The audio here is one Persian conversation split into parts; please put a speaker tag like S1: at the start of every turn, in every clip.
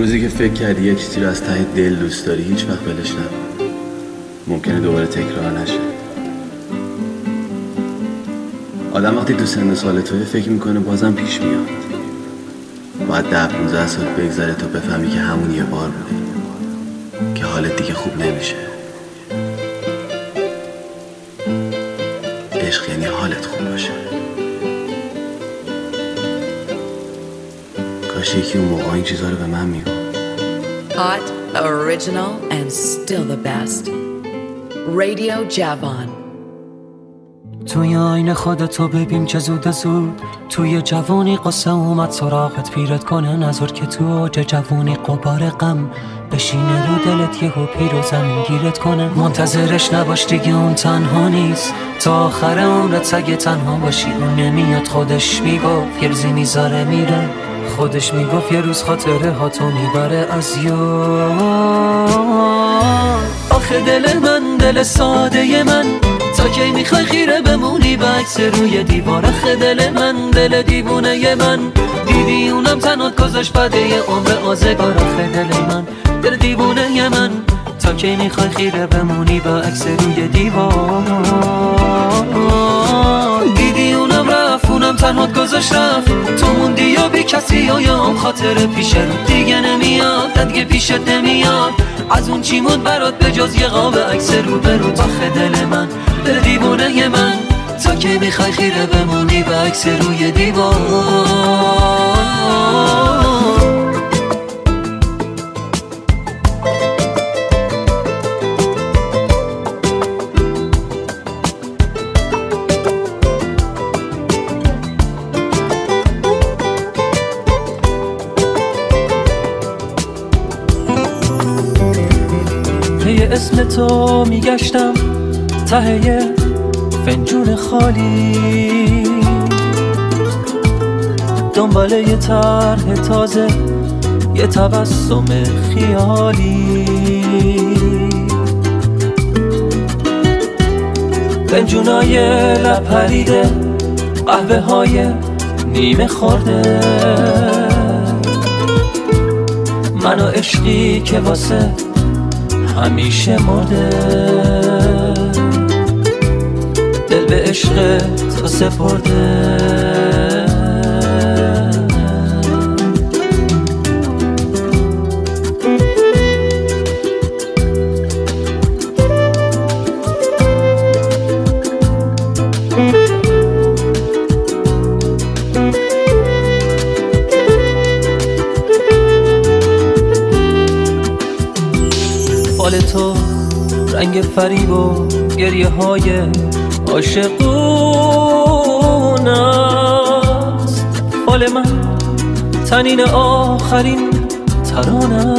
S1: روزی که فکر کردی یه چیزی رو از ته دل دوست داری هیچ وقت بلش نکن ممکنه دوباره تکرار نشه. آدم وقتی تو سن سال توی فکر می‌کنه بازم پیش میاد. باید ده 15 سال بگذره تا بفهمی که همون یه بار بوده. که حالت دیگه خوب نمیشه. عشق یعنی حالت خوب باشه. کاش یکی اون موقع این چیزها رو به من میگو.
S2: Hot, original, and still the best. Radio Javon.
S3: توی آین خودتو ببین چه زود زود. توی جوانی قصه اومد سراغت پیرت کنه نظر که تو اوج جوانی قبار غم. بشینه رو دلت یهو پیر و زمین گیرت کنه. منتظرش نباش دیگه اون تنها نیست. تا آخر عمرت سگه تنها باشی اون نمیاد خودش می‌گفت یه روزی می‌ذاره میره. خودش می‌گفت یه روز خاطره ها تو می‌بره از یاد. آخه دل من دل ساده من تا کی می‌خوای خیره بمونی به عکس روی دیوار. آخه دل من دل دیوونه من دیدی اونم تنات گذاشت بده یه عمر آزگار. آخه دل من دل دیوونه من تا کی می‌خوای خیره بمونی به عکس روی دیوار. دیدی اونم تنهات گذاشت رفت. تو موندی یا بی کسی یا هم خاطر پیش رو. دیگه نمیاد دیگه پیشت نمیاد. از اون چی مون برات به جز یه قاب عکس رو برو تاخه دل من دل دیوونه من. تا کی می‌خوای خیره بمونی به عکس روی دیوار تو میگشتم ته یه فنجون خالی. دنبال یه طرح تازه یه تبسم خیالی. فنجونای لپریده قهوه های نیمه خورده. من و عشقی که واسه همیشه مرده. دل به عشق تو سپرده. فریب و گریه های عاشقون است فال من تنین آخرین ترانه.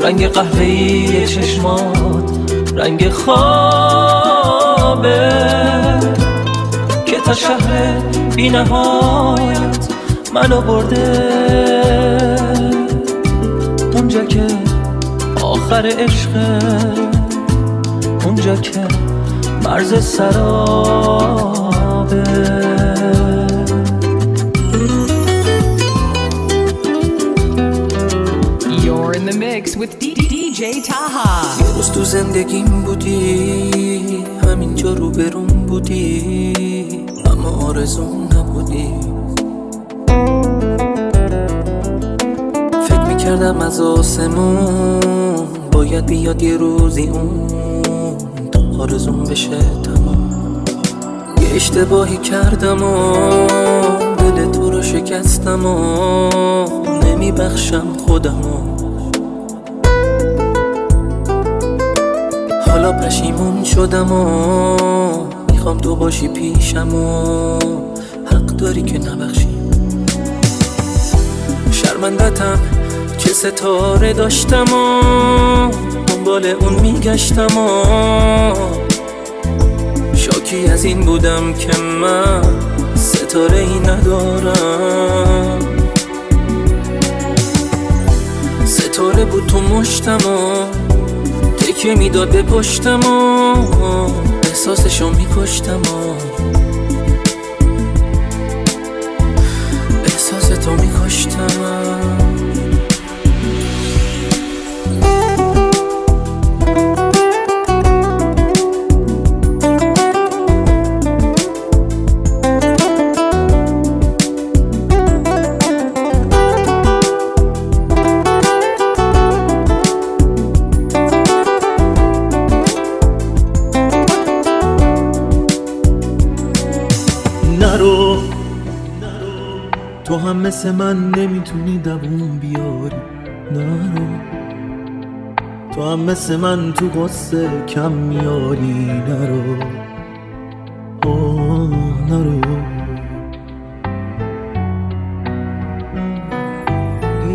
S3: رنگ قهوه‌ای چشمات رنگ خوابه. که تا شهر بی نهایت منو برده. اونجا که آخر عشقه اونجا که مرز سرابه.
S2: You're in the mix with DJ Taha.
S4: یه روز تو زندگیم بودی همینجا رو برون بودی. اما آرزوم نبودی. می‌کردم از آسمون. باید بیاد یه روزی اون تا آرزوم بشه تمام. یه اشتباهی کردم و دل تو رو شکستم و نمیبخشم خودمو حالا پشیمون شدم و می‌خوام تو باشی پیشم و حق داری که نبخشی. شرمندتم. که ستاره داشتم و دنبال اون میگشتم و شاکی از این بودم که من ستاره ای ندارم. ستاره بود تو مشتم و تکیه می‌داد به پشتم و احساسشو میکشتم و
S5: نرو تو هم مثل من نمی‌تونی دووم بیاری. نرو. تو هم مثل من تو قصه کم میاری. نرو. آه نرو.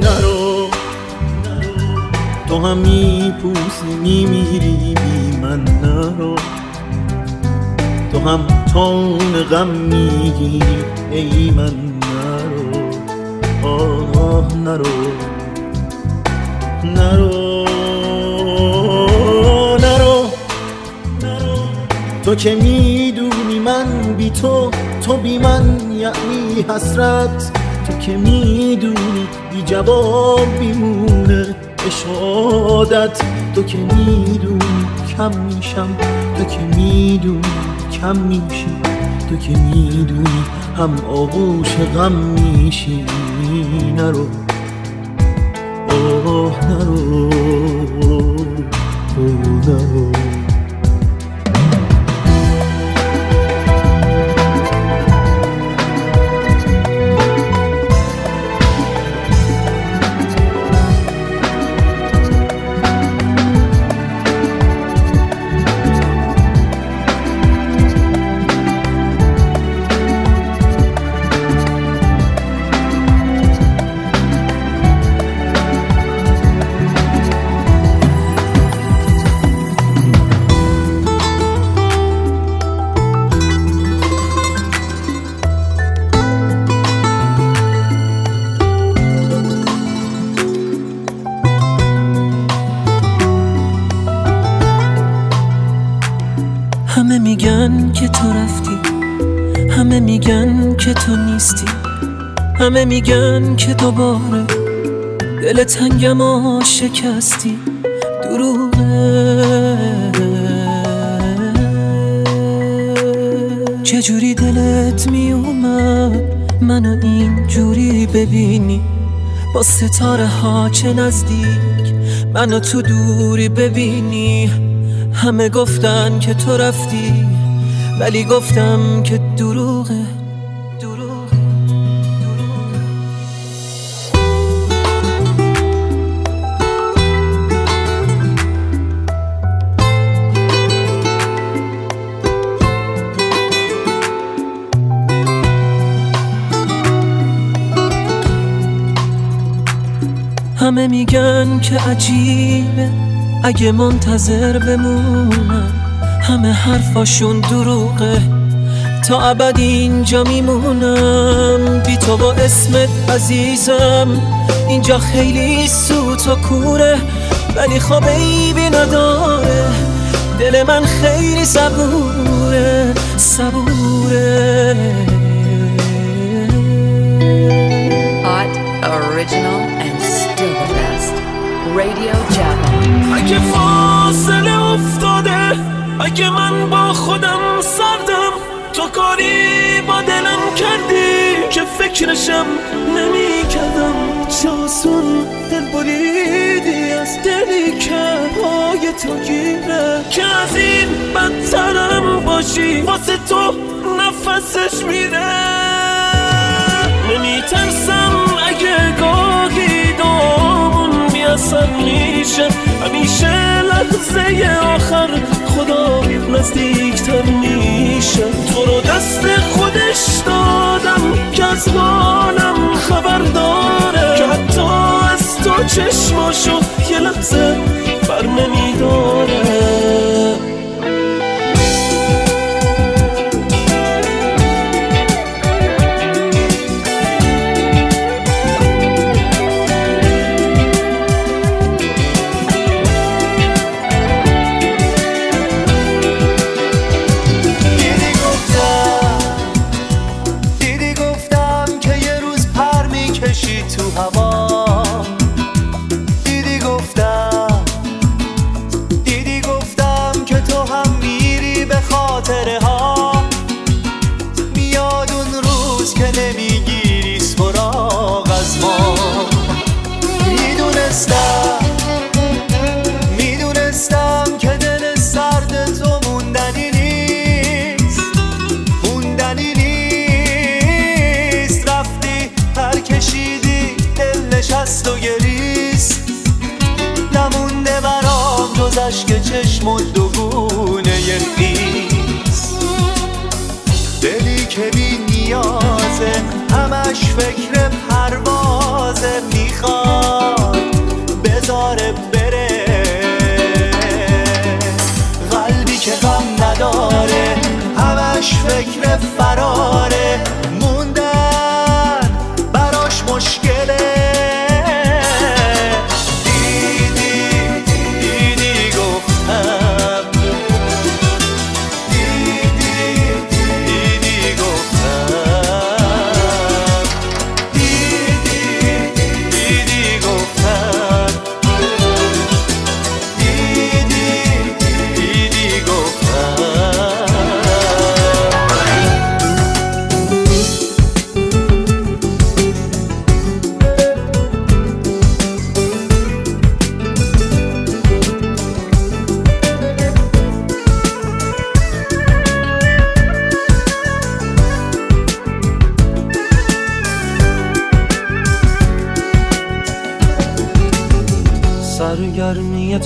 S5: نرو. تو هم میپوسی میمیری بی من. نرو. هم تون غم می‌گیری ای من نرو آه نرو نرو نرو. تو که می‌دونی من بی تو تو بی من یعنی حسرت. تو که می‌دونی بی جواب بیمونه اشادت. تو که می‌دونی کم میشم تو که می‌دونی کم میشی. تو که می‌دونی هم آغوش غم میشی. نرو. آه نرو. آه نرو.
S6: میگن که تو نیستی همه میگن که دوباره دل تنگم شکستی. دروغه. چجوری دلت میومد منو اینجوری ببینی؟ با ستاره ها چه نزدیک منو تو دوری ببینی؟ همه گفتن که تو رفتی ولی گفتم که دروغه. همه میگن که عجیبه. اگه منتظر بمونم همه حرفاشون دروغه. تا ابد اینجا میمونم. بی تو با اسمت عزیزم. اینجا خیلی سوت و کوره. ولی خب عیبی نداره. دل من خیلی صبوره صبوره.
S2: Hot, original, Radio Java.
S5: اگه فاصله افتاده اگه من با خودم سردم تو کاری با دلم کردی که فکرشم نمی کردم چاسون دل بریدی از دلی که پای تو گیره. که از این بدترم باشی واسه تو نفسش میره. نمی ترسم میشه. همیشه لحظه آخر خدا نزدیکتر میشه. تو رو دست خودش دادم که از حالم خبر داره. که حتی از تو چشماشو یه لحظه بر نمیداره.
S7: می‌کشی تو هوا.
S8: چشم و دوگونه نیست دلی که بی نیازه همش فکر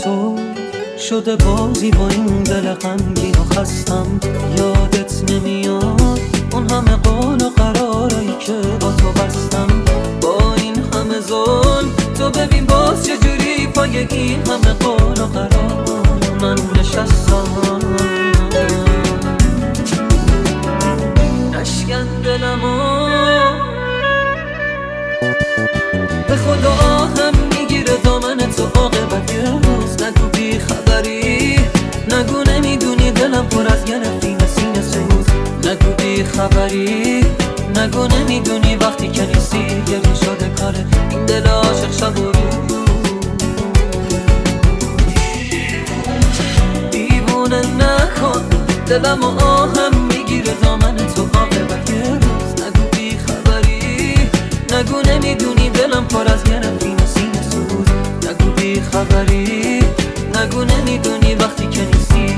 S3: تو شده بازی با این دل غمگین و خستم. یادت نمیاد اون همه قول و قرارایی که با تو بستم. با این همه ظلم تو ببین باز چجوری پای این همه قول و قرار من نشستم. نشکن دلمو. به خدا آهم خبری نگو نمی‌دونی دلم پر از گرفتی سینه سوز. نگو بی خبری نگو نمی‌دونی وقتی که نیستی گریه شده کاره این دل عاشق شب و دیوونه نکن دلم و آهم می‌گیره دامن تو عاقبت یه روز. نگو بی خبری نگو نمی‌دونی دلم پر از گرفتی سینه سوز. نگو بی خبری نگو نمی‌دونی وقتی که نیستی.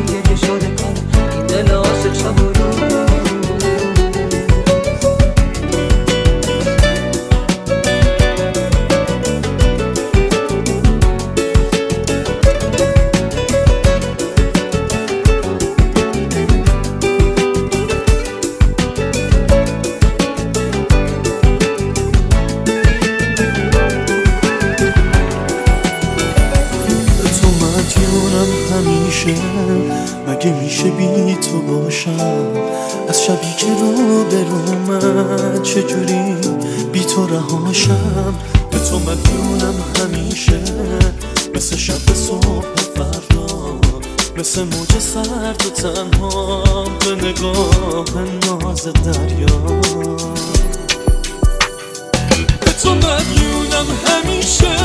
S8: نگاه ناز دریا. به تو مدیونم همیشه.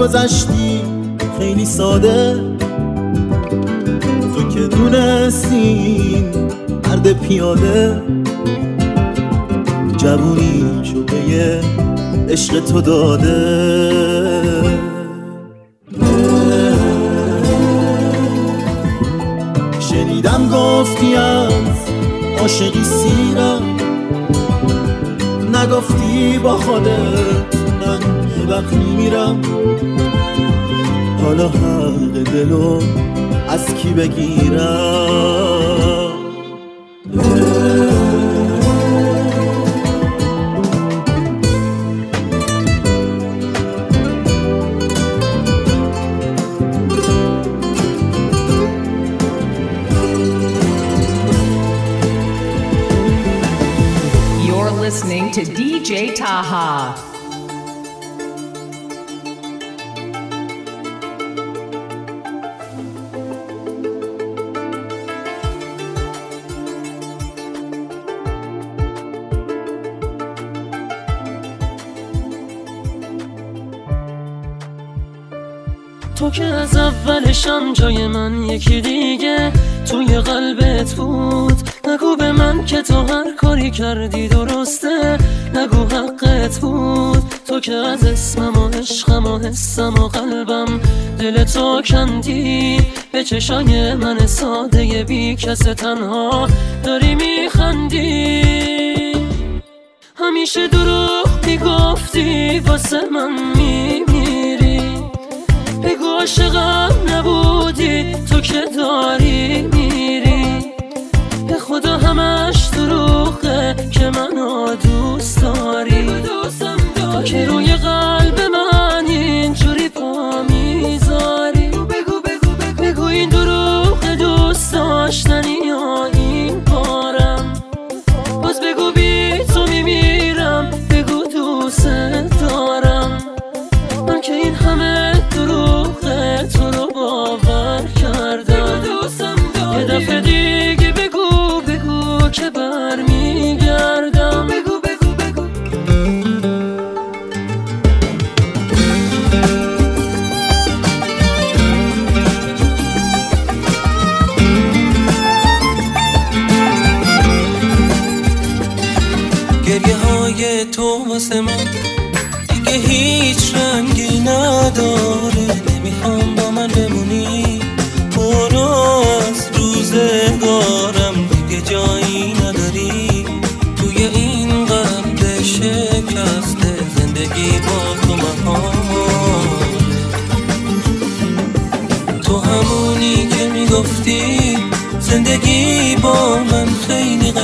S8: گذشتی خیلی ساده. تو که دونستین مرد پیاده. جوونی شده یه عشق تو داده. شنیدم گفتی از عاشقی سیرم. نگفتی با خودت من یه وقت میمیرم حالا حق دلو از کی بگیرم
S9: You're listening to DJ Taha.
S10: تو که از اولشم جای من یکی دیگه توی قلبت بود. نگو به من که تو هر کاری کردی درسته. نگو حقت بود. تو که از اسمم و عشقم و حسم و قلبم دل تو کندی. به چشای من ساده بی کس تنها داری میخندی. همیشه دروغ می‌گفتی واسه من بگو عاشقم نبودی تو که داری میری. به خدا همش دروغه که منو دوست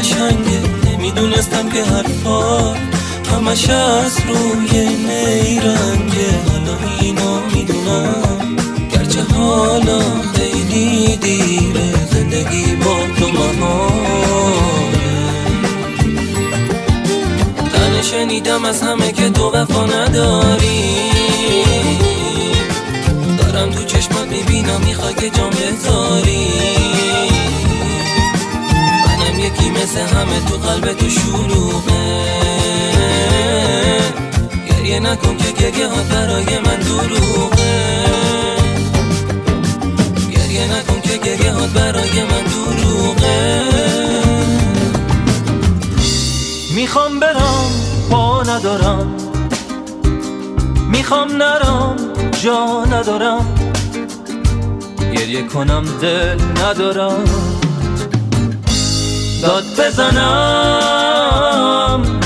S4: قشنگه. نمی‌دونستم که حرفا همش از روی نیرنگه. حالا اینو می‌دونم. گرچه حالا خیلی دیره. زندگی با تو محاله تنه شنیدم از همه که تو وفا نداری. دارم تو چشمات می‌بینم می‌خوای که جام بذاری. یکی مثل همه تو قلب تو شلوغه. گریه نکن که گریه ها برای من دروغه. گریه نکن که گریه ها برای من دروغه.
S11: می‌خوام برم پا ندارم. می‌خوام نرم جا ندارم. گریه کنم دل ندارم. داد بزنم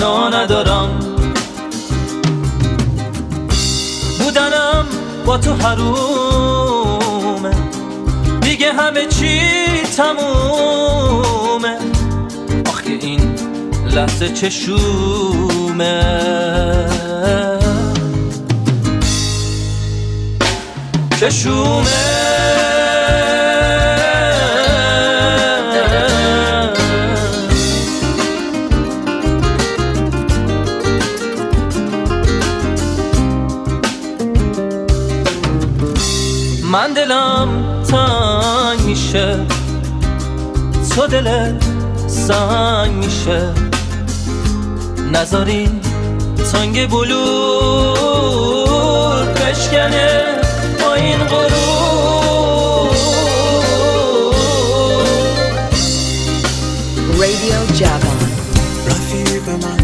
S11: نا ندارم. بودنم با تو حرومه دیگه همه چی تمومه. آخ این لحظه چشومه چشومه من دلم تنگ میشه. تو دلت سنگ میشه. نذاری تنگ بلور بشکنه با این غرور.
S2: Radio Javan.
S11: رفیق من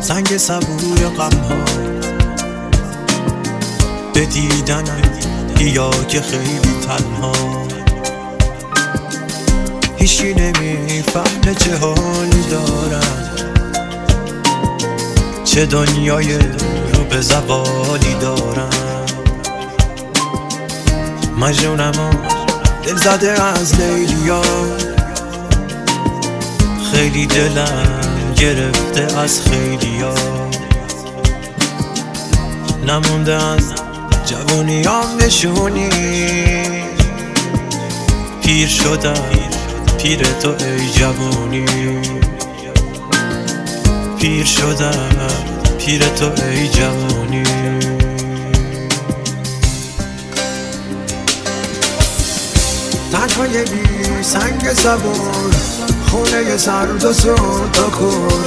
S11: سنگ صبوی غم ها به دیدنت یا که خیلی تنها. هیچی نمی‌فهمه چه حالی دارم چه دنیای رو به زوالی دارم. مجنونم دل زده از لیلیا خیلی دلم گرفته از خیلیا نمونده از جوونیام نشونی پیر شدم پیر تو ای جوونی پیر شدم پیر تو ای جوونی تنهای بی سنگ زبون خونه سرد و سود و کور.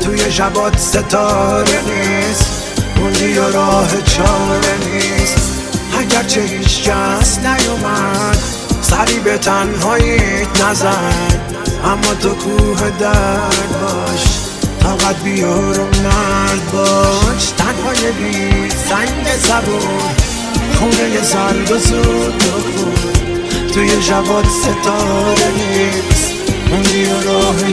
S11: توی شبات ستاره نیست. موندی و راه چاره نیست.
S12: اگرچه هیچ کس نیومد سری به تنهاییت نزن اما تو کوه درد باش طاقت بیار و مرد باش. تنهای بی سنگ زبون خونه زرد و زود توی جواد ستاره نیست. اون بیا راه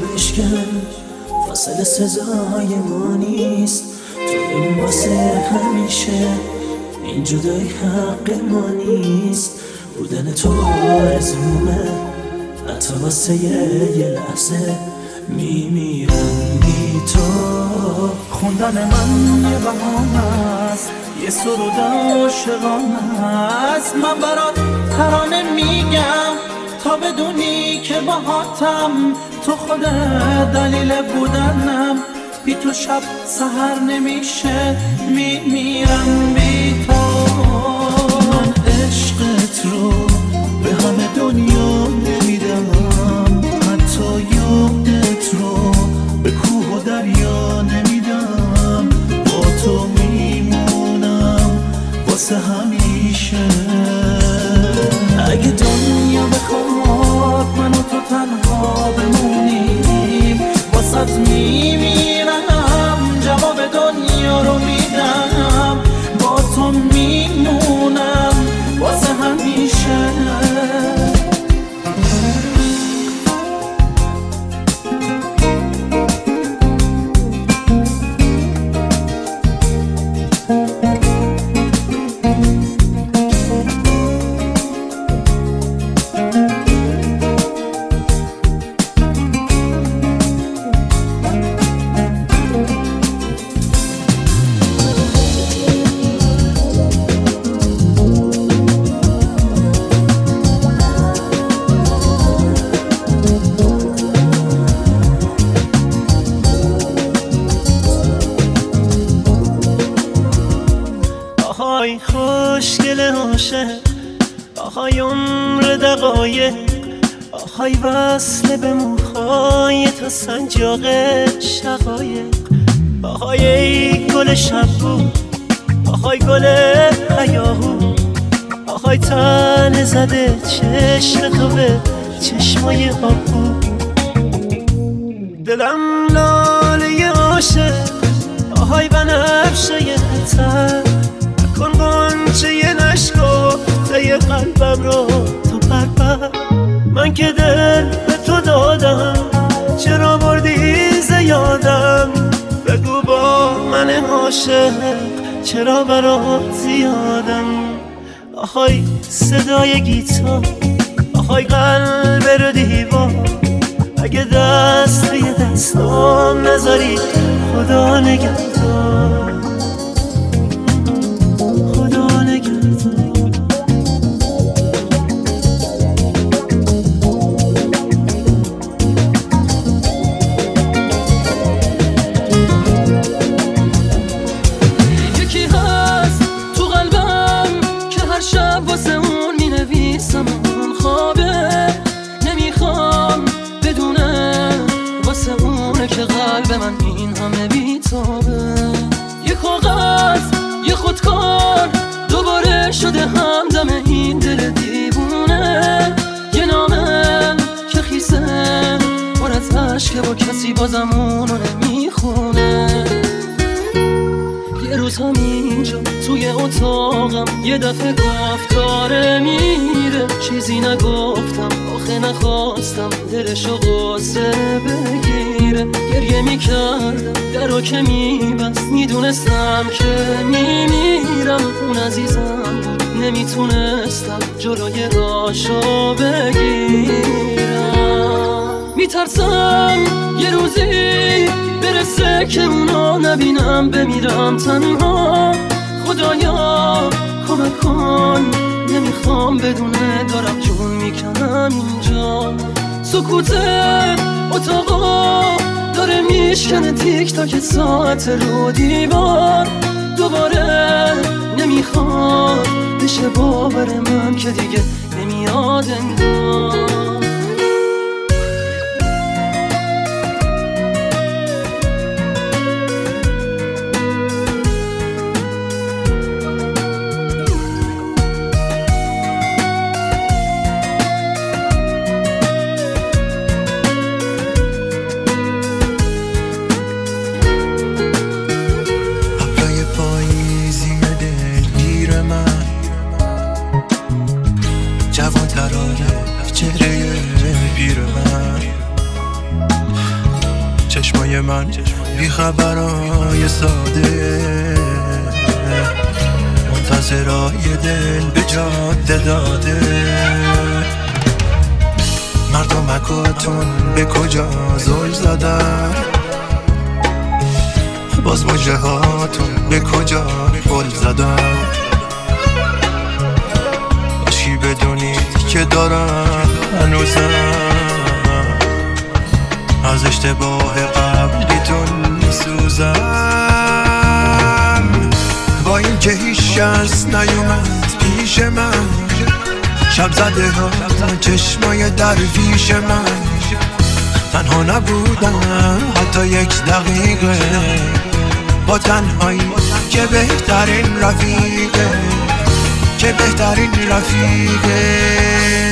S12: بشکن. فاصله سزای ما نیست.
S8: تو واسه همیشه. این جدای حق ما نیست. بودن تو آرزومه. حتی واسه یه لحظه میمیرم. بی تو. خوندن من یه بهان است. یه سرود عاشقانه است. من برات ترانه میگم. تا بدونی خود دلیل بودنم. بی تو شب سهر نمیشه میمیرم بی تو.
S11: من عشقت رو به همه دنیا نمیدم. حتی یادت رو به کوه و دریا نمیدم. با تو میمونم واسه همیشه.
S13: آهای وصله به موهای تا سنجاق شقایق. آهای ای گل شبو آهای گل حیاهو آهای تن زده چشم تو به چشمای آبو دلم لاله عاشق آهای بنفشه تر قنچه نشکفته قلبم رو تو پرپر. من که دل به تو دادم چرا بردی زیادم بگو با من عاشق چرا برات زیادم؟ آهای صدای گیتار آهای قلب رو دیوار. اگه دست توی دستام نذاری خدا نگهدار.
S10: یه دفعه گفت داره میره. چیزی نگفتم آخه نخواستم دلشو قصه بگیره. گریه می‌کردم درو که میبست. می‌دونستم که میمیرم. اون عزیزم بود نمی‌تونستم جلوی راشو بگیرم. میترسم یه روزی برسه که اونا نبینم. بمیرم تنها. خدایا کمک کن نمی‌خوام بدونه دارم جون می‌کنم اینجا. سکوت اتاقا داره میشکنه تیک تاک ساعت رو دیوار. دوباره نمی‌خواد بشه باور من که دیگه نمیاد انگار.
S11: از اشتباه قبلیتون میسوزم. با این که هیچ از نیومد پیش من. شب زده ها چشمای درویش من. تنها نبودم حتی یک دقیقه. با تنهایی که بهترین رفیقه. که بهترین رفیقه.